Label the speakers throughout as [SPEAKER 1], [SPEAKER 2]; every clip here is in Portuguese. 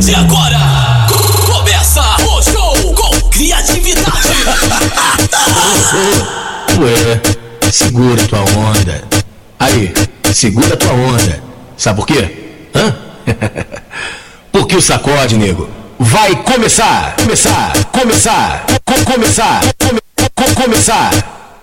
[SPEAKER 1] partir de agora, começa o show com criatividade.
[SPEAKER 2] Ué, segura tua onda. Aí, segura tua onda. Sabe por quê? Hã? Porque o sacode, nego, vai começar, começar, começar, co começar, come co começar.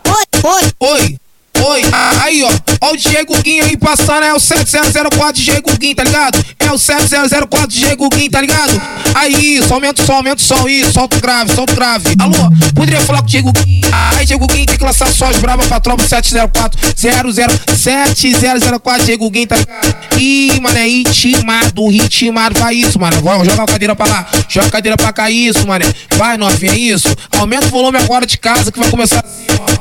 [SPEAKER 3] Oi, oi, oi. Oi, aí ó, ó o Diego Guinho aí passando, é o 7004 Diego Guinho, tá ligado? É o 7004 Diego Guinho, tá ligado? Aí, isso, aumenta o som, aumenta o som, isso, solta o grave, solta o grave. Alô, poderia falar com o Diego Guinho? Aí, Diego Guinho tem que lançar só as bravas pra tropa 704 007004 Diego Guinho, tá ligado? Ih, mano, é ritmado, ritmado, vai isso, mano. Vamos jogar a cadeira pra lá, joga a cadeira pra cá, isso, mano. Vai, novinha, isso. Aumenta o volume agora de casa que vai começar assim, ó.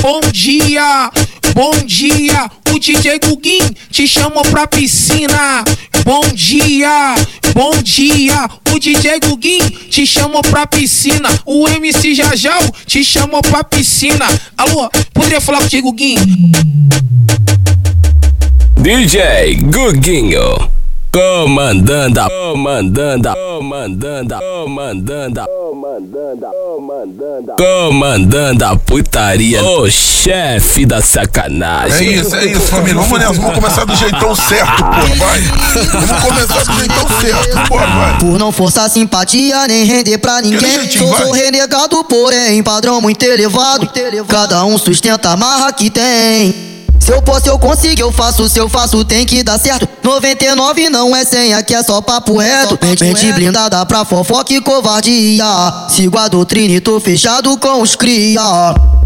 [SPEAKER 3] Bom dia, bom dia, o DJ Guguin te chamou pra piscina. Bom dia, bom dia, o DJ Guguin te chamou pra piscina. O MC Jajão te chamou pra piscina. Alô, poderia falar contigo, Guguin?
[SPEAKER 1] DJ Guguinho. Comandando, comandando, comandando, comandando, comandando, comandando, comandando a putaria, o chefe da sacanagem.
[SPEAKER 4] É isso, é isso, família. Vamos nessa, vamos começar do jeitão certo, pô, vai. Vamos começar do jeitão certo, pô, vai.
[SPEAKER 5] Por não forçar simpatia nem render pra ninguém.
[SPEAKER 4] jeitinho,
[SPEAKER 5] Sou, sou renegado, porém, padrão muito elevado. Cada um sustenta a marra que tem. Se eu posso, eu consigo, eu faço, se eu faço, tem que dar certo. 99 não é 100, aqui é só papo reto. Mente, blindada pra fofoca e covardia. Sigo a doutrina e tô fechado com os cria.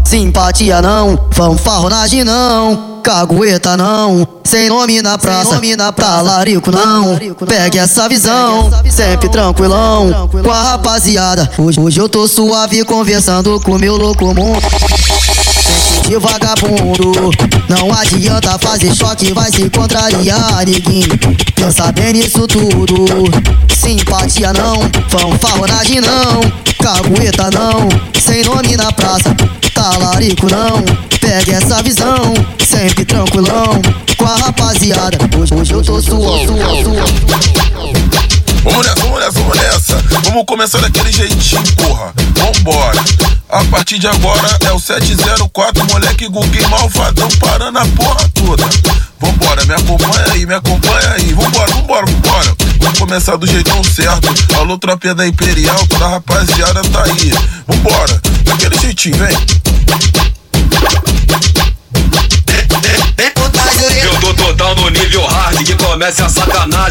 [SPEAKER 5] Simpatia não, fanfarronagem não. Cagueta não, sem nome na praça, nome na talarico não. Pegue essa visão, sempre tranquilão com a rapaziada. Hoje, hoje eu tô suave conversando com meu louco mundo de vagabundo. Não adianta fazer choque, vai se contrariar, neguinho. Pensa bem nisso tudo. Simpatia não, fanfarronagem não, cagueta não, sem nome na praça, talarico não. Pegue essa visão, sempre tranquilão com a rapaziada. Hoje, hoje eu tô suando, suando, suando.
[SPEAKER 4] Vamos nessa, vamos nessa, vamos nessa. Vamos começar daquele jeitinho, porra. Vambora. A partir de agora é o 704, moleque Guguinho malvadão parando a porra toda. Vambora, me acompanha aí, me acompanha aí. Vambora, vambora, vambora. Vamos começar do jeitão certo. Alô, tropinha da Imperial, toda a rapaziada tá aí. Vambora, daquele jeitinho, vem.
[SPEAKER 6] Eu tô total no nível hard que começa a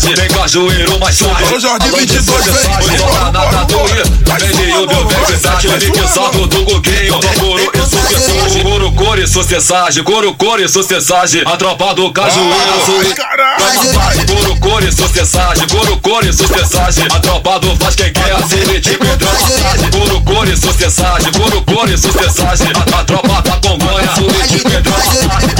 [SPEAKER 6] sacanagem. Vem cajueiro mais tarde.
[SPEAKER 4] Alô, Jorge
[SPEAKER 6] Alô,
[SPEAKER 4] 22, vem. Bora,
[SPEAKER 6] bora na tatuia.
[SPEAKER 4] bora.
[SPEAKER 6] Vem de
[SPEAKER 4] Vai,
[SPEAKER 6] o meu
[SPEAKER 4] vai,
[SPEAKER 6] versátil, link
[SPEAKER 4] vai,
[SPEAKER 6] salto do Guguinho. Coro e sucessagem, coro, coro e sucessagem, coro, coro e sucessagem. A tropa do cajueiro
[SPEAKER 4] Ah,
[SPEAKER 6] vai, Coro, coro e sucessagem, coro, coro e sucessagem. A tropa do faz quem quer assim, tipo hidromassagem. Coro, coro e sucessagem, coro, coro e sucessagem. A, a tropa da Congonha, tipo hidromassagem.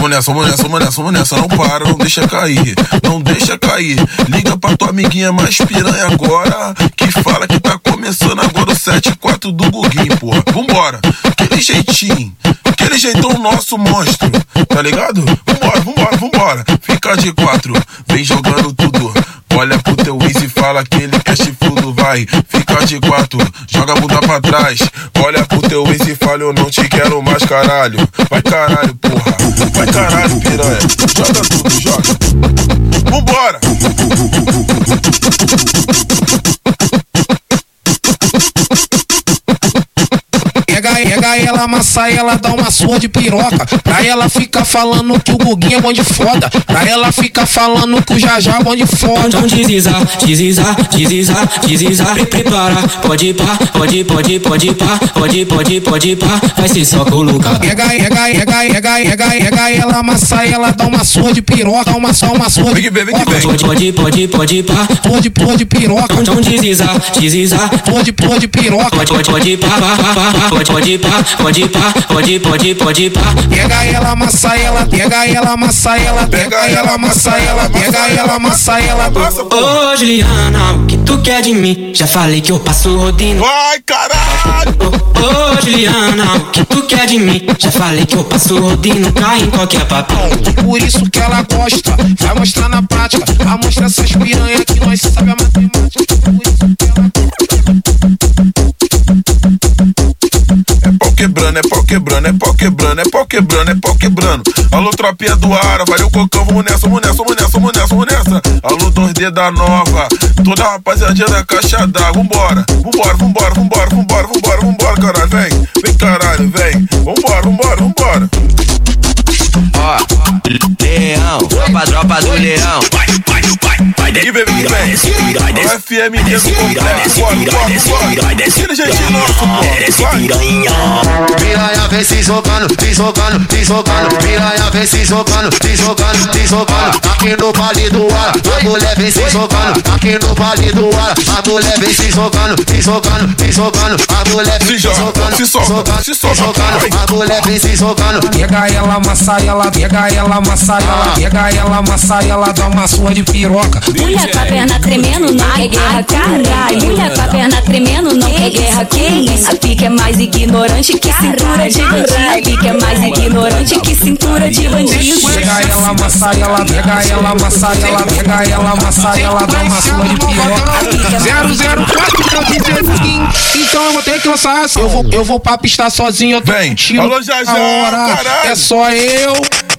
[SPEAKER 4] Vamos nessa, vamos nessa, vamos nessa, vamos nessa. Não para, não deixa cair. Não deixa cair. Liga pra tua amiguinha mais piranha agora. Que fala que tá começando agora o 74 do Guguinho, porra. Vambora. Aquele jeitinho. Aquele jeitão nosso monstro. Tá ligado? Vambora, vambora, vambora. Fica de quatro. Vem jogando tudo. Olha pro teu Wiz e fala que ele quer chifrudo, vai. Fica de quatro, joga a bunda pra trás. Olha pro teu Wiz e fala, eu não te quero mais, caralho. Vai caralho, porra. Vai caralho, piranha. Joga tudo, joga. Vambora!
[SPEAKER 3] Pega, pega ela, amassa ela, dá uma surra de piroca. Pra ela ficar falando que o Guguinho é bom de foda. Pra ela ficar falando que o Jajá é bom de foda.
[SPEAKER 7] Então deslizar, deslizar, deslizar, deslizar, pre- prepara. Pode ir pá, pode ir, pode ir, pode ir pá, pode ir, pode ir, pode ir pá. Vai ser só colocar.
[SPEAKER 3] Pega, pega, pega, pega, pega, pega ela, amassa ela, dá uma surra de piroca. Uma, só uma surra
[SPEAKER 4] Vem que vem, vem que vem.
[SPEAKER 7] Pode, pode pode ir, pode ir pá.
[SPEAKER 3] porra de porra de piroca.
[SPEAKER 7] Então deslizar, deslizar,
[SPEAKER 3] Porra de porra de piroca.
[SPEAKER 7] pode, pode, pode ir pá, pá, pá, pá, pá. Pode, pode ir, pá, pode pá, pode, pode, pode pá.
[SPEAKER 3] Pega ela, amassa ela, pega ela, amassa ela, pega ela, amassa ela, pega ela, amassa ela.
[SPEAKER 7] Ô Juliana, o que tu quer de mim? Já falei que eu passo rodinho.
[SPEAKER 4] Vai, caralho!
[SPEAKER 7] Ô ô, Juliana, o que tu quer de mim? Já falei que eu passo rodinho, cai em qualquer papel.
[SPEAKER 3] Por isso que ela gosta, vai mostrar na prática. A mostra essas piranha que nós sabe
[SPEAKER 4] quebrando, é pau quebrando, é pau quebrando, é pau quebrando. Alô, tropinha do Ara, valeu, Cocão, vamos nessa, vamos nessa, vamos nessa, vamos nessa, vamos nessa. Alô, 2D da Nova, toda a rapaziadinha da caixa d'água, vambora, vambora, vambora, vambora, vambora, vambora, vambora, caralho, vem, vem caralho, vem, vambora, vambora, vambora.
[SPEAKER 8] Leão, tropa, tropa do leão.
[SPEAKER 4] Vai, vai, vai, vai, desce, vai, desce, vai, desce, FM Nego Complexo, vai, desce, vai, desce, vai, desce, nosso, desce, piranha.
[SPEAKER 9] Piranha vem se socando, se socando, se socando, piranha vem se socando, se socando, se socando, aqui no vale do ar, a mulher vem se socando, aqui no vale do ar, a mulher vem se socando, se socando, se socando, a mulher vem
[SPEAKER 4] se
[SPEAKER 9] socando,
[SPEAKER 4] se socando, se
[SPEAKER 9] socando, a mulher vem se socando,
[SPEAKER 3] pega ela, amassa ela, pega ela, amassa ela, pega ela, amassa ela, dá uma surra de piroca.
[SPEAKER 10] Mulher com a perna tremendo, não quer guerra, caralho. Mulher com a perna tremendo, não quer guerra, que isso? A pique é mais ignorante que cintura de bandido. A pique é mais ignorante que cintura de bandido.
[SPEAKER 3] Pega ela, amassa ela, pega ela, amassa ela, pega ela, amassa ela, dá uma surra de piroca. 004 eu DJ Skin, então eu vou ter que lançar essa. Eu vou, eu vou pra pista sozinho, eu tô
[SPEAKER 4] Vem. Alô, já, já,
[SPEAKER 3] hora.
[SPEAKER 4] caralho.
[SPEAKER 3] É só eu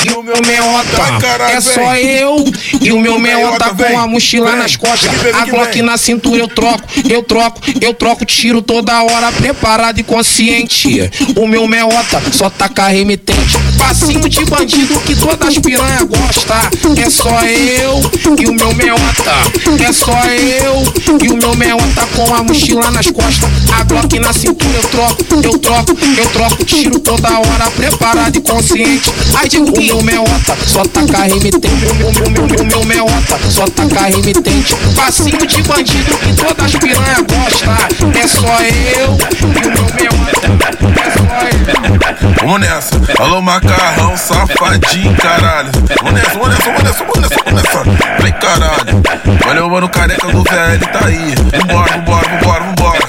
[SPEAKER 3] e o meu meota.
[SPEAKER 4] Caralho,
[SPEAKER 3] é só eu e o meu meota
[SPEAKER 4] vem.
[SPEAKER 3] com a mochila nas costas. A Glock na cintura eu troco, eu troco, eu troco tiro toda hora, preparado e consciente. O meu meota só taca remetente. Passinho de bandido que todas as piranha gosta. É só eu e o meu meota. É só eu e o meu meota com a mochila nas costas. A Glock na cintura eu troco, eu troco, eu troco tiro toda hora, preparado e consciente. Aí digo que o meu meota só taca remetente. O meu, meu, meu, meota só taca remetente. Passinho de bandido que todas as piranha gosta. É só eu e o meu meota. É só eu.
[SPEAKER 4] Vamos nessa. Alô, macarrão, safadinho, caralho. Vamos nessa, vamos nessa, vamos nessa, vamos nessa. Vem, caralho. O mano careca do VL, tá aí. Vambora, vambora, vambora, vambora.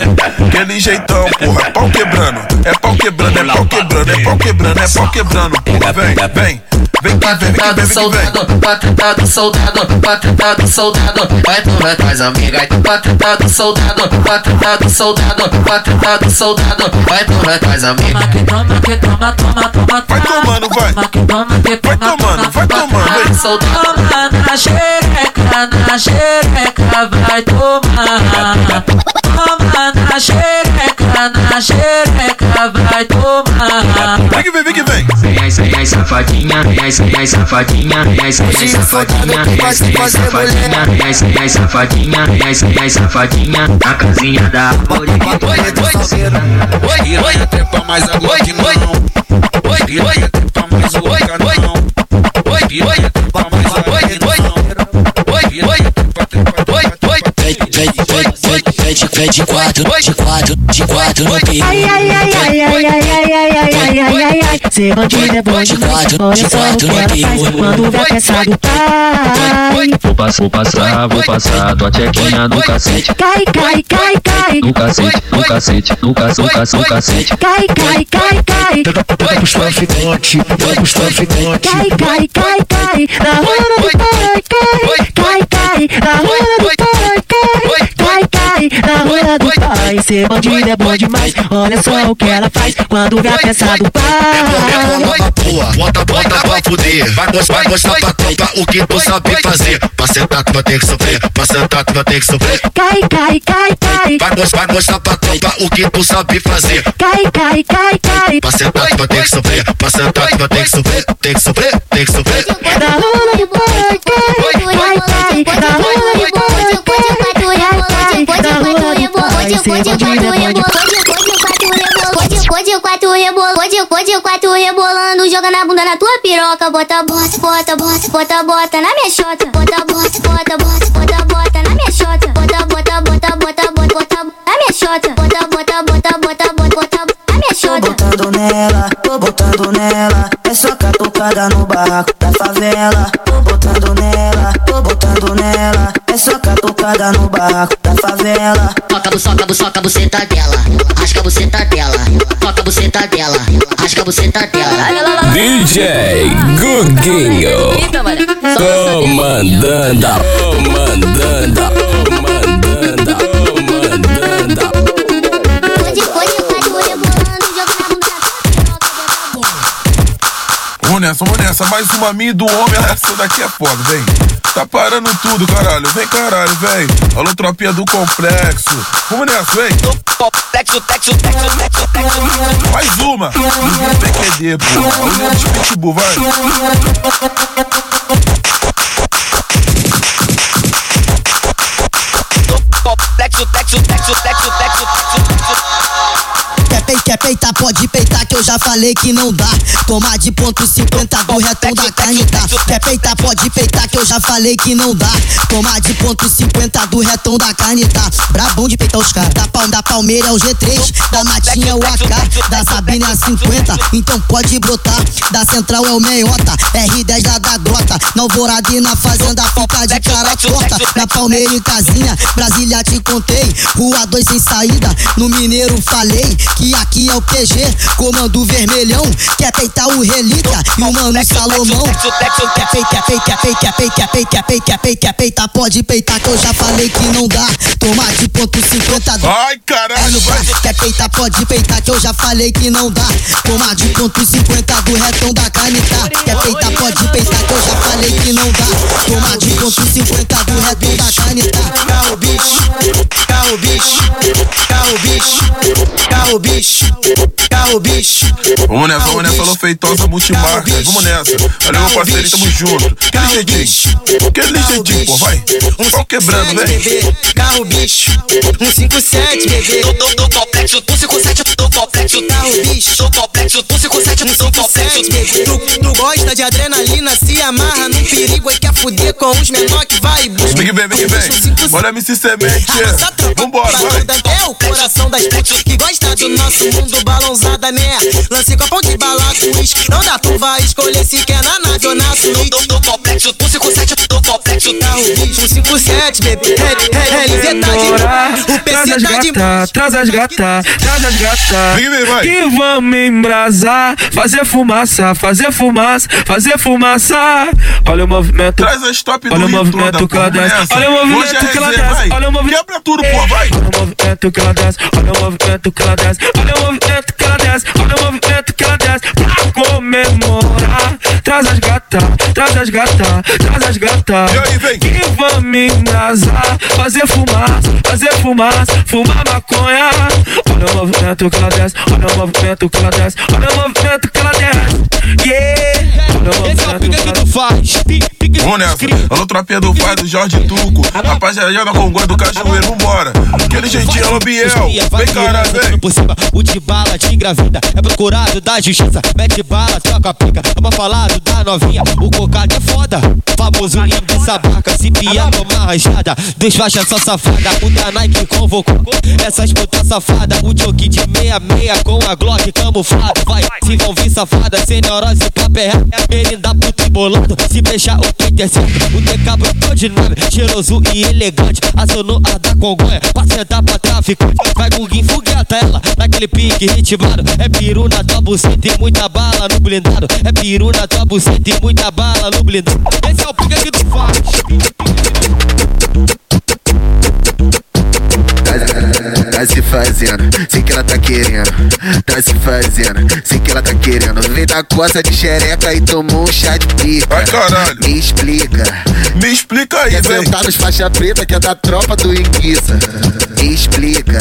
[SPEAKER 4] Aquele jeitão, porra. É pau quebrando. É pau quebrando, é pau quebrando, é pau quebrando, é pau quebrando, porra. Vem, vem. Vem soldado, patentado, soldado, patentado, soldado. Vai tu vai
[SPEAKER 9] amiga. Patentado, soldado, patentado, soldado, patentado, soldado. Vai tu vai amiga. Toma que toma, que toma, toma, toma. Vai tomando, vai. Toma que
[SPEAKER 4] toma, que toma, vai tomando, vai tomando.
[SPEAKER 9] Soldado na xereca, na xereca, vai tomar. Toma na xereca, na xereca, vai tomar.
[SPEAKER 4] Vem que vem, vem que vem.
[SPEAKER 7] Vem aí, safadinha, vem aí, vem aí, safadinha, vem aí, vem aí, safadinha, vem aí, vem aí, safadinha, vem aí, vem aí, safadinha, vem aí, vem aí, safadinha, na casinha da
[SPEAKER 9] Piranha trepa mais a Glock não. Piranha trepa mais o Oca não.
[SPEAKER 7] Vem de, quatro, de quatro, de quatro no pico.
[SPEAKER 10] Ai, ai, ai, ai, ai, ai, ai, ai, ai, ai, ai, ai, ai. Ser bandido é bom
[SPEAKER 7] De quatro,
[SPEAKER 10] Olha só o
[SPEAKER 7] quatro
[SPEAKER 10] que
[SPEAKER 7] no
[SPEAKER 10] ela faz
[SPEAKER 7] pico.
[SPEAKER 10] quando vai pensar do pai.
[SPEAKER 11] Vou passar, vou passar, vou passar tua tchequinha no cacete.
[SPEAKER 10] Cai, cai, cai, cai.
[SPEAKER 11] No cacete, no cacete, no cacete, no cacete, no cacete.
[SPEAKER 10] Cai, cai, cai, cai.
[SPEAKER 9] Pega pros traficantes, pega pros traficantes.
[SPEAKER 10] Cai, cai, cai, cai. Na hora do pai, cai. Cai, cai. Na hora hora do pai. Ser bandido é bom demais. Olha só o que ela faz quando vai pensar do pai.
[SPEAKER 9] Boa, bota, bota pra fuder. Vai, mos- vai mostrar pra tropa o que tu sabe fazer. Pra sentar tu vai ter que sofrer, pra sentar tu vai ter que sofrer.
[SPEAKER 10] Cai, cai, cai, cai.
[SPEAKER 9] Vai, mos- vai mostrar pra tropa o que tu sabe fazer.
[SPEAKER 10] Cai, cai, cai, cai.
[SPEAKER 9] Pra sentar tu vai ter que sofrer, pra sentar tu vai ter que sofrer. Tem que sofrer, tem que sofrer.
[SPEAKER 10] você pode rebolando.
[SPEAKER 12] Pode quatro rebolando, pode pode quatro rebolando, joga na bunda na tua piroca, bota bota bota bota bota bota na minha chota, bota bota bota bota bota bota na minha chota, bota bota bota bota bota bota na minha chota, bota bota bota bota bota bota na minha chota.
[SPEAKER 13] Tô botando nela, tô botando nela, é só catucada no barraco da favela. Tô botando nela, tô botando nela. Só catucada no barraco da favela.
[SPEAKER 14] Toca a soca, bu- soca buceta dela, rasca buceta dela, toca buceta dela, rasca buceta dela.
[SPEAKER 1] DJ Guguinho Comandando, comandando, comandando, comandando
[SPEAKER 12] Pode, pode, quatro rebolando, joga na bunda
[SPEAKER 4] Vamos nessa, vamos nessa. Mais uma minha do homem. Essa daqui é foda, vem. Tá parando tudo, caralho. Vem, caralho, vem. Alô, tropinha do complexo. Vamos nessa, vem.
[SPEAKER 15] Complexo, texo, texo, texo, texo.
[SPEAKER 4] Mais uma. Ninguém tem QD, pô. A União dos Pitbull, vai.
[SPEAKER 15] Complexo, texo,
[SPEAKER 16] peitar, pode peitar que eu já falei que não dá. Tomar de ponto 50 do retão da carne tá. Quer peitar, pode peitar que eu já falei que não dá. Tomar de ponto 50 do retão da carne tá. Brabão de peitar os caras. Da, Pal- da Palmeira é o G3, da Matinha é o AK, da Sabina é a 50. Então pode brotar. Da Central é o meiota, R10 lá da grota. Na alvorada e na fazenda fica de cara torta. Na Palmeira e casinha, Brasília te contei. Rua 2 sem saída, no Mineiro falei que aqui é o PG, comando vermelhão. Quer peitar o relíquia e o mano Salomão. Quer peitar, quer peitar, quer peitar, quer peitar, quer peitar, quer peitar, quer peitar, pode peitar que eu já falei que não dá. Tomar de ponto 50 do
[SPEAKER 4] Ai, caralho, vai.
[SPEAKER 16] Quer peitar, pode peitar que eu já falei que não dá. Tomar de ponto 50 do retão da carne tá. Quer peitar, pode peitar que eu já falei que não dá. Tomar de ponto 50 do retão da carne tá.
[SPEAKER 17] Carro bicho, carro bicho, carro bicho, bicho, carro bicho.
[SPEAKER 4] Vamos nessa, vamos nessa. Alô, feitosa multimarca. Vamos nessa. Valeu, meu parceiro, tamo junto. Aquele jeitinho. Aquele jeitinho, pô, vai. Só quebrando, vem.
[SPEAKER 17] bebê, carro bicho, um 57, bebê.
[SPEAKER 15] Do, do, do complexo, do 57, do complexo,
[SPEAKER 17] Carro bicho,
[SPEAKER 15] do complexo, do 57,
[SPEAKER 17] um
[SPEAKER 15] do complexo.
[SPEAKER 17] 57, bebê. Tu, tu gosta de adrenalina, se amarra num perigo e quer fuder com os menor que vai busca.
[SPEAKER 4] Vem que vem, vem que vem. Bora MC Semente.
[SPEAKER 17] Nossa tropa
[SPEAKER 4] Vambora, vai.
[SPEAKER 17] É o coração das putas que gosta do nosso mundo balãozada, né? Lance copão de bala com uísque. Não dá, tu vai escolher se quer na nave ou na suíte.
[SPEAKER 15] Do, complexo, do 57, do complexo.
[SPEAKER 17] Carro bicho, um 57, bebê. É, é, LZ tá de. O PC tá de.
[SPEAKER 18] traz as gata, traz as gata. Que vamos embrasar, fazer fumaça, fazer fumaça, fazer fumaça. Olha o movimento.
[SPEAKER 4] Traz as top do
[SPEAKER 18] Olha o movimento que ela desce. Olha o movimento
[SPEAKER 4] é
[SPEAKER 18] que ela desce. Olha o movimento.
[SPEAKER 4] Quebra tudo, pô, vai.
[SPEAKER 18] Olha o movimento que ela desce. Olha o movimento que ela desce. Olha o movimento que ela desce. Olha o movimento que ela desce. Pra comemorar. Traz as gata, traz as gata, traz as gata.
[SPEAKER 4] E aí, vem.
[SPEAKER 18] Que vamos embrasar, fazer fumaça, fazer fumaça, fumar maconha. Olha o movimento que ela desce. Olha o movimento que ela desce. Olha o movimento que ela desce. Yeah. Olha o movimento que desce.
[SPEAKER 17] faz.
[SPEAKER 4] Vamos nessa. Alô, tropinha do Faz, do Jorge Tuco. Rapaziada da Congonha do Cajueiro, vambora. Aquele alô, Biel. Vem, caralho, vem.
[SPEAKER 17] Por cima, o de bala te engravida. É procurado da justiça. Mete bala, troca pica. Vamos falado da novinha. O cocado é foda. Famoso dessa barca. Se pia, toma rajada. Desfaixa só safada. O da Nike convocou. Essas putas safada. O joke de meia-meia com a Glock camuflada. Vai, se vão vir safada. Sem neurose, papo é. Ele dá puto embolando. Se fechar o Twitter certo. O DK brotou de nave. Cheiroso e elegante. Acionou a da Congonha. Pra sentar pra traficante. Vai com guin fogueta ela. Naquele pique ritmado. É peru na tua buceta e muita bala no blindado. É peru na tua buceta e muita bala no blindado. Esse é o pique que tu faz.
[SPEAKER 19] Fazendo, sei que ela tá querendo. Tá se fazendo, sei que ela tá querendo. Vem da costa de xereca e tomou um chá de pica.
[SPEAKER 4] Ai, caralho.
[SPEAKER 19] Me explica.
[SPEAKER 4] Me explica aí,
[SPEAKER 19] Quer
[SPEAKER 4] vem.
[SPEAKER 19] sentar nos faixa preta que é da tropa do Inguiça. Me explica,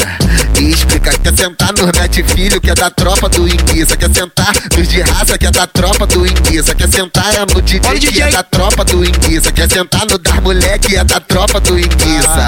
[SPEAKER 19] me explica. Quer sentar nos net filho que é da tropa do Inguiça. Quer sentar nos de raça que é da tropa do Inguiça. Quer sentar é no DJ que é da tropa do Inguiça. Quer sentar no das mulher que é da tropa do Inguiça.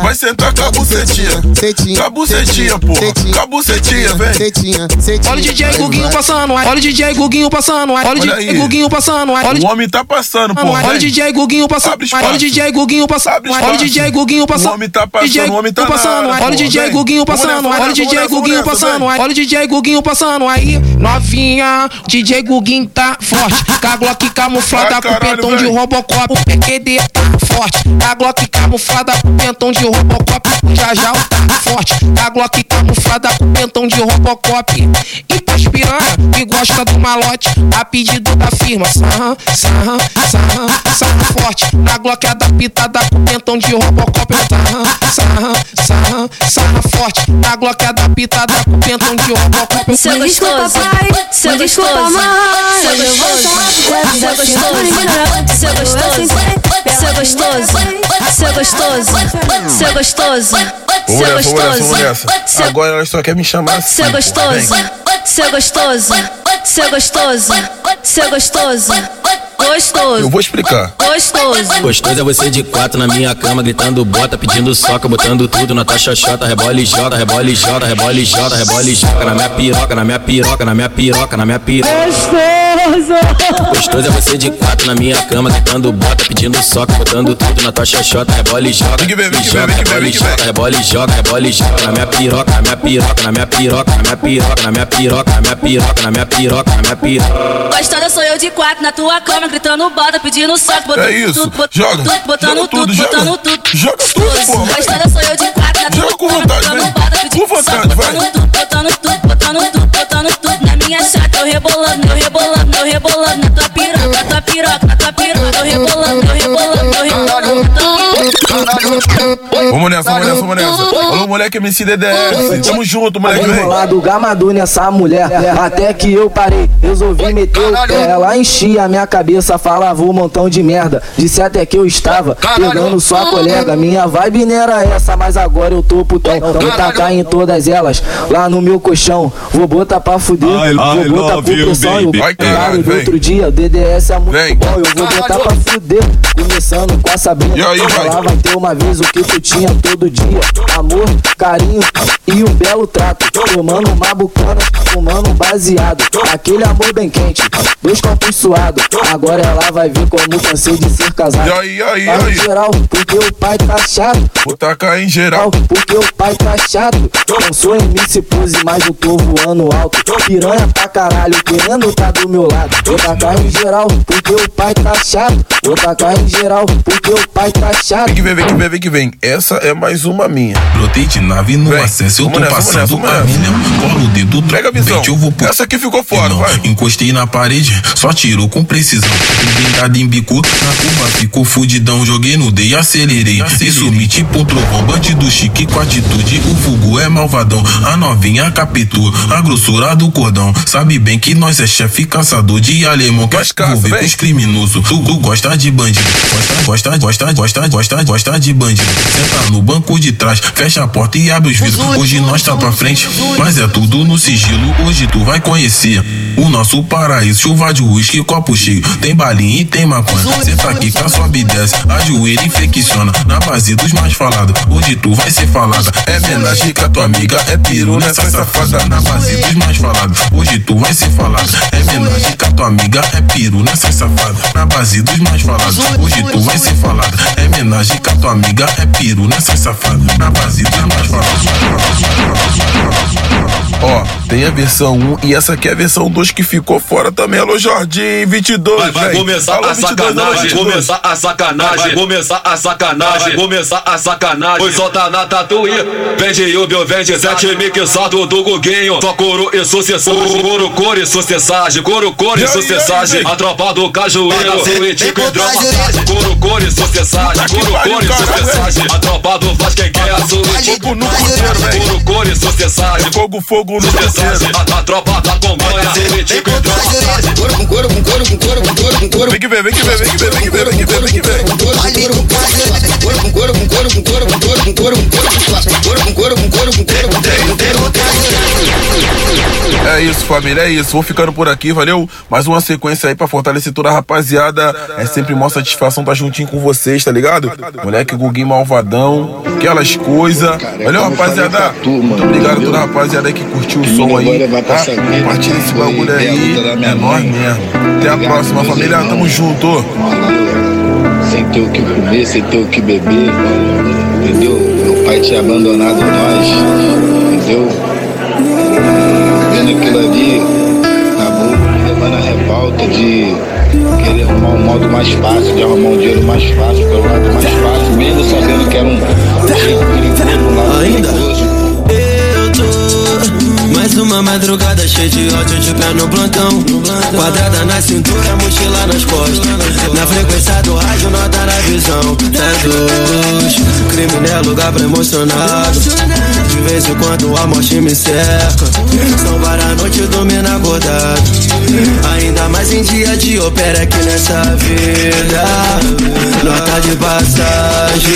[SPEAKER 4] Vai sentar com a bucetinha.
[SPEAKER 19] Setinha,
[SPEAKER 4] Cabucetinha, porra. Cabucetinha, vem.
[SPEAKER 19] setinha, setinha.
[SPEAKER 3] Olha o DJ Guguinho passando, olha o DJ Guguinho passando, olha o DJ. Guguinho passando, olha o
[SPEAKER 4] O homem tá passando, porra.
[SPEAKER 3] Olha o. DJ Guguinho passando, olha o DJ Guguinho passando, olha o. DJ Guguinho passando.
[SPEAKER 4] O homem tá passando, o homem tá
[SPEAKER 3] passando, olha o DJ. Guguinho passando, olha o DJ Guguinho passando, olha o DJ Guguinho passando aí, novinha, DJ Guguinho tá forte, com a Glock camuflada
[SPEAKER 4] Ah,
[SPEAKER 3] com pentão de. Robocop, o PQD tá forte, a Glock camuflada com pentão de Robocop, já já tá forte, a Glock camuflada com pentão de Robocop, e pras piranha que gosta do malote, a pedido da firma, sarra, sarra, sarra, sarra forte, na Glock adaptada com pentão de Robocop, sarra, sarra, sarra, sarra forte, na Glock adaptada com pentão de Robocop,
[SPEAKER 20] Seu gostoso, seu gostoso, seu gostoso, seu gostoso, seu gostoso, seu gostoso, seu gostoso, seu gostoso, seu gostoso,
[SPEAKER 4] Agora ela só quer me chamar assim.
[SPEAKER 20] seu gostoso,
[SPEAKER 4] Vem.
[SPEAKER 20] seu gostoso, seu gostoso, seu gostoso, gostoso,
[SPEAKER 4] Eu vou explicar.
[SPEAKER 20] gostoso.
[SPEAKER 21] Gostoso é você de quatro na minha cama, gritando bota, pedindo soca, botando tudo na tua xoxota, rebola e joga, rebola e joga, rebola e joga, rebola e joga, na minha piroca, na minha piroca, na minha piroca, na minha piroca gostoso. Gostoso é você de quatro na minha cama, gritando bota, pedindo soca, botando tudo na tua xoxota. Rebola é e joga,
[SPEAKER 4] rebola é é
[SPEAKER 21] e joga, rebola e joga, rebola e joga, rebola e joga. Na minha piroca, na minha piroca, na minha piroca, na minha piroca, na minha piroca, na minha piroca, na minha piroca, na minha piroca.
[SPEAKER 20] Gostosa sou eu de quatro na tua cama, gritando bota, pedindo soca, botando
[SPEAKER 4] é isso.
[SPEAKER 20] tudo,
[SPEAKER 4] joga,
[SPEAKER 20] tudo, botando tudo, botando tudo.
[SPEAKER 4] Joga tudo, porra.
[SPEAKER 20] Gostosa sou eu de quatro na tua cama, gritando bota, pedindo
[SPEAKER 4] soca,
[SPEAKER 20] botando tudo botando tudo, botando tudo na minha chata, eu rebolando, eu rebolando, eu rebolando. Na tua piroca, na tua piroca, na tua piroca, eu rebolando, eu rebolando.
[SPEAKER 4] Vamos nessa, vamos nessa, vamos nessa. Alô, moleque MC DDS. Tamo junto, moleque. Vem.
[SPEAKER 22] Enrolado gamador nessa mulher Até que eu parei, resolvi meter o pé Ela enchia a minha cabeça, falava um montão de merda Disse até que eu estava pegando sua colega Minha vibe não era essa, mas agora eu tô putão Vou tacar em todas elas, lá no meu colchão Vou botar pra fuder, vou botar com
[SPEAKER 4] you,
[SPEAKER 22] pressão E do
[SPEAKER 4] vem.
[SPEAKER 22] outro dia, o DDS é muito
[SPEAKER 4] Vem.
[SPEAKER 22] bom Eu vou botar pra fuder, começando com a Sabrina
[SPEAKER 4] E aí, vai?
[SPEAKER 22] Ela vai ter uma vez o que tu tinha todo dia. Amor, carinho e um belo trato. Tomando uma bucana, fumando um baseado. Aquele amor bem quente, dois copos suados Agora ela vai ver como cansei de ser casado.
[SPEAKER 4] E aí, e aí,
[SPEAKER 22] Tá
[SPEAKER 4] aí?
[SPEAKER 22] em geral, porque o pai tá chato.
[SPEAKER 4] Vou tacar em geral.
[SPEAKER 22] porque o pai tá chato. Não sou MC Pose, mas eu tô voando alto. Piranha pra caralho, querendo tá do meu lado. Vou tacar em geral, porque o pai tá chato. Vou tacar em geral, porque o pai tá chato.
[SPEAKER 4] Vem que vem, vem que vem, vem que vem. Essa é mais uma minha.
[SPEAKER 23] Brotei de nave no
[SPEAKER 4] Vem.
[SPEAKER 23] acesso, eu tô
[SPEAKER 4] nessa,
[SPEAKER 23] passando
[SPEAKER 4] vamos nessa,
[SPEAKER 23] a
[SPEAKER 4] vamos nessa.
[SPEAKER 23] milhão. Cola o dedo do
[SPEAKER 4] Pega a visão.
[SPEAKER 23] eu vou
[SPEAKER 4] Essa aqui ficou fora,
[SPEAKER 23] Não,
[SPEAKER 4] vai.
[SPEAKER 23] Encostei na parede, só tirou com precisão. Blindado em bico, na curva ficou fudidão. Joguei no D e acelerei. Isso me tipo um trovão. Bandido chique com atitude, o fogo é malvadão. A novinha captou a grossura do cordão. Sabe bem que nós é chefe caçador de alemão. Quer envolver com os criminosos. Tu, tu gosta de bandido. Gosta, gosta, gosta, gosta, gosta, gosta de bandido. Senta no banco de trás, fecha a porta e abre os vidros. Hoje nós tá pra frente, mas é tudo no sigilo. Hoje tu vai conhecer o nosso paraíso. Chuva de uísque, copo cheio. Tem balinha e tem maconha. Senta aqui que a sobe e desce. Ajoelha e flexiona. Na base dos mais falados. Hoje tu vai ser falada. É homenagem com a tua amiga. É piru nessa safada. Na base dos mais falados. Tu vai ser falada. É homenagem com a tua amiga. É piru nessa safada. Na base dos mais falados. Hoje tu vai ser falada. É homenagem com a tua amiga. É piru nessa safada. Na base dos mais falados.
[SPEAKER 4] Ó, tem a versão 1 e essa aqui é a versão 2 que ficou fora também. Alô, Jorginho, 22.
[SPEAKER 6] Vai, vai começar
[SPEAKER 4] Alô,
[SPEAKER 6] a
[SPEAKER 4] 22, alô,
[SPEAKER 6] sacanagem,
[SPEAKER 4] 22.
[SPEAKER 6] começar a sacanagem, vai começar a sacanagem, começar a sacanagem. Pois solta na tatuí, vende Uber, vende sete mixado do Guguinho. Só couro e sucessagem, couro, cor e sucessagem, couro, cor e sucessagem.
[SPEAKER 4] e
[SPEAKER 6] A tropa do cajueiro, suíte com hidromassagem. Couro, cor e sucessagem, couro, cor e sucessagem. A tropa do faz quem quer, suíte
[SPEAKER 4] Fogo no cruzeiro,
[SPEAKER 6] couro, cor e sucessagem.
[SPEAKER 4] Fogo, fogo no
[SPEAKER 6] Sucessagem,
[SPEAKER 4] cruzeiro.
[SPEAKER 6] a, a tropa da companhia, suíte com hidromassagem.
[SPEAKER 19] Couro com couro com couro com couro com couro com couro.
[SPEAKER 4] Vem que vem, vem que vem, vem que vem, vem que vem, vem que vem, vem que vem.
[SPEAKER 19] Couro com couro com couro com couro com couro com couro com couro com couro com couro com couro com couro com couro com couro com couro com couro com couro.
[SPEAKER 4] É isso, família, é isso. Vou ficando por aqui, valeu? Mais uma sequência aí pra fortalecer toda a rapaziada. É sempre mó satisfação estar juntinho com vocês, tá ligado? Moleque Guguinho Malvadão, aquelas coisas. Valeu, rapaziada. Muito obrigado a toda a rapaziada aí que curtiu o som aí. Tá? Compartilha esse bagulho aí. É nóis mesmo. Até a próxima, família. Tamo junto.
[SPEAKER 24] Sem ter o que comer, sem ter o que beber, entendeu? Meu pai tinha abandonado nós,
[SPEAKER 25] Dois Crime não é lugar pra emocionado. De vez em quando a morte me cerca. São várias noites dormindo acordado. Ainda mais em dia de opera aqui nessa vida. Nota de passagem.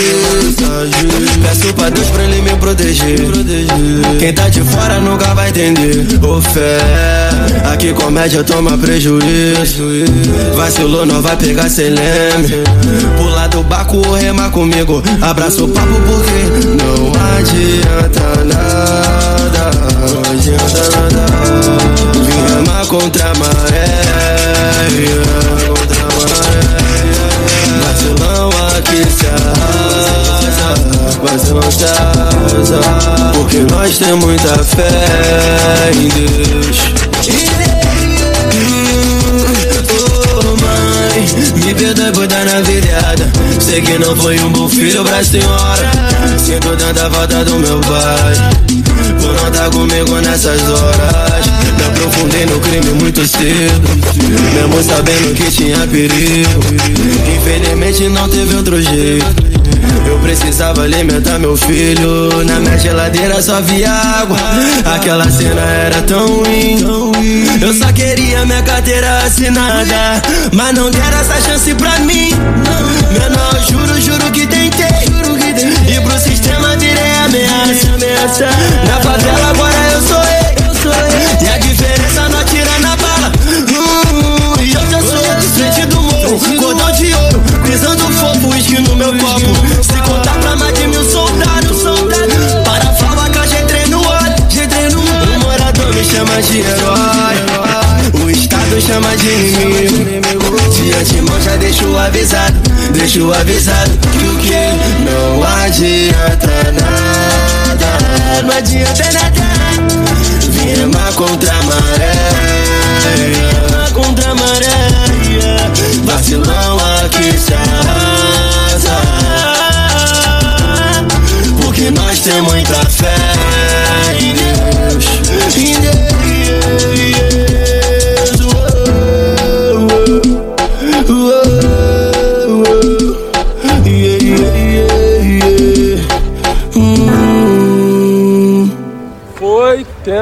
[SPEAKER 25] Peço pra Deus pra ele me proteger. Quem tá de fora nunca vai entender. Ô fé, aqui comédia toma prejuízo. Vacilou, não vai pegar sem leme. Do barco ou remar comigo. Abraça o papo porque não adianta nada Não adianta nada. Vim remar contra a maré remar Porque nós temos muita fé em Deus. Oh mãe, me perdoe por dar na virada. Sei que não foi um bom filho pra senhora. Sinto tanta falta do meu pai Por não estar comigo nessas horas. Me aprofundei no crime muito cedo Mesmo sabendo que tinha perigo. Infelizmente não teve outro jeito eu precisava alimentar meu filho. Na minha geladeira só via água. Aquela cena era tão ruim. Eu só queria minha carteira assinada. Mas não deram essa chance pra mim. Menor, juro, juro que tentei. E pro sistema virei ameaça Na favela agora eu sou eu E a diferença não atira na bala. Hum, E eu já sou de frente do morro. Cordão de ouro, pisando fofo, uísque no meu copo Deixo avisado que o que não adianta nada Não adianta nada. Vim remar contra a maré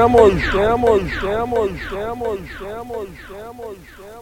[SPEAKER 26] Foi, temos, temos, temos, temos, temos, temos, temos.